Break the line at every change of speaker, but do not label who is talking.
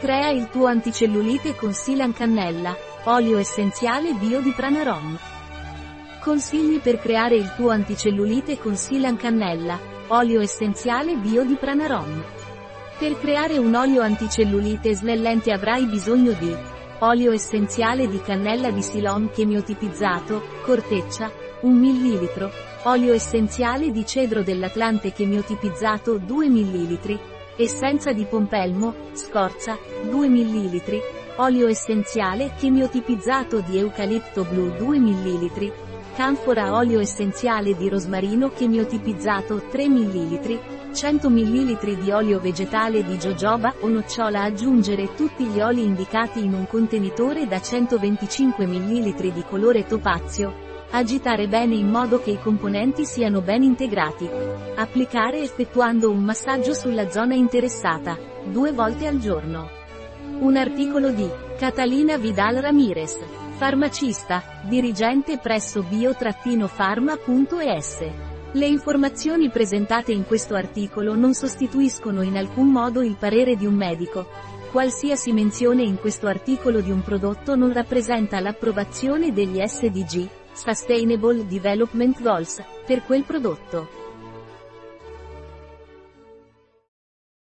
Crea il tuo anticellulite con Silan Cannella, olio essenziale bio di Pranarom. Consigli per creare il tuo anticellulite con Silan Cannella, olio essenziale bio di Pranarom. Per creare un olio anticellulite snellente avrai bisogno di olio essenziale di cannella di Silon chemiotipizzato, corteccia, 1 ml, olio essenziale di cedro dell'Atlante chemiotipizzato 2 ml, essenza di pompelmo, scorza, 2 ml, olio essenziale chemiotipizzato di eucalipto blu 2 ml, canfora olio essenziale di rosmarino chemiotipizzato 3 ml, 100 ml di olio vegetale di jojoba o nocciola Aggiungere tutti gli oli indicati in un contenitore da 125 ml di colore topazio. Agitare bene in modo che i componenti siano ben integrati. Applicare effettuando un massaggio sulla zona interessata, due volte al giorno. Un articolo di Catalina Vidal Ramirez, farmacista, dirigente presso bio-pharma.es. Le informazioni presentate in questo articolo non sostituiscono in alcun modo il parere di un medico. Qualsiasi menzione in questo articolo di un prodotto non rappresenta l'approvazione degli SDG, Sustainable Development Goals, per quel prodotto.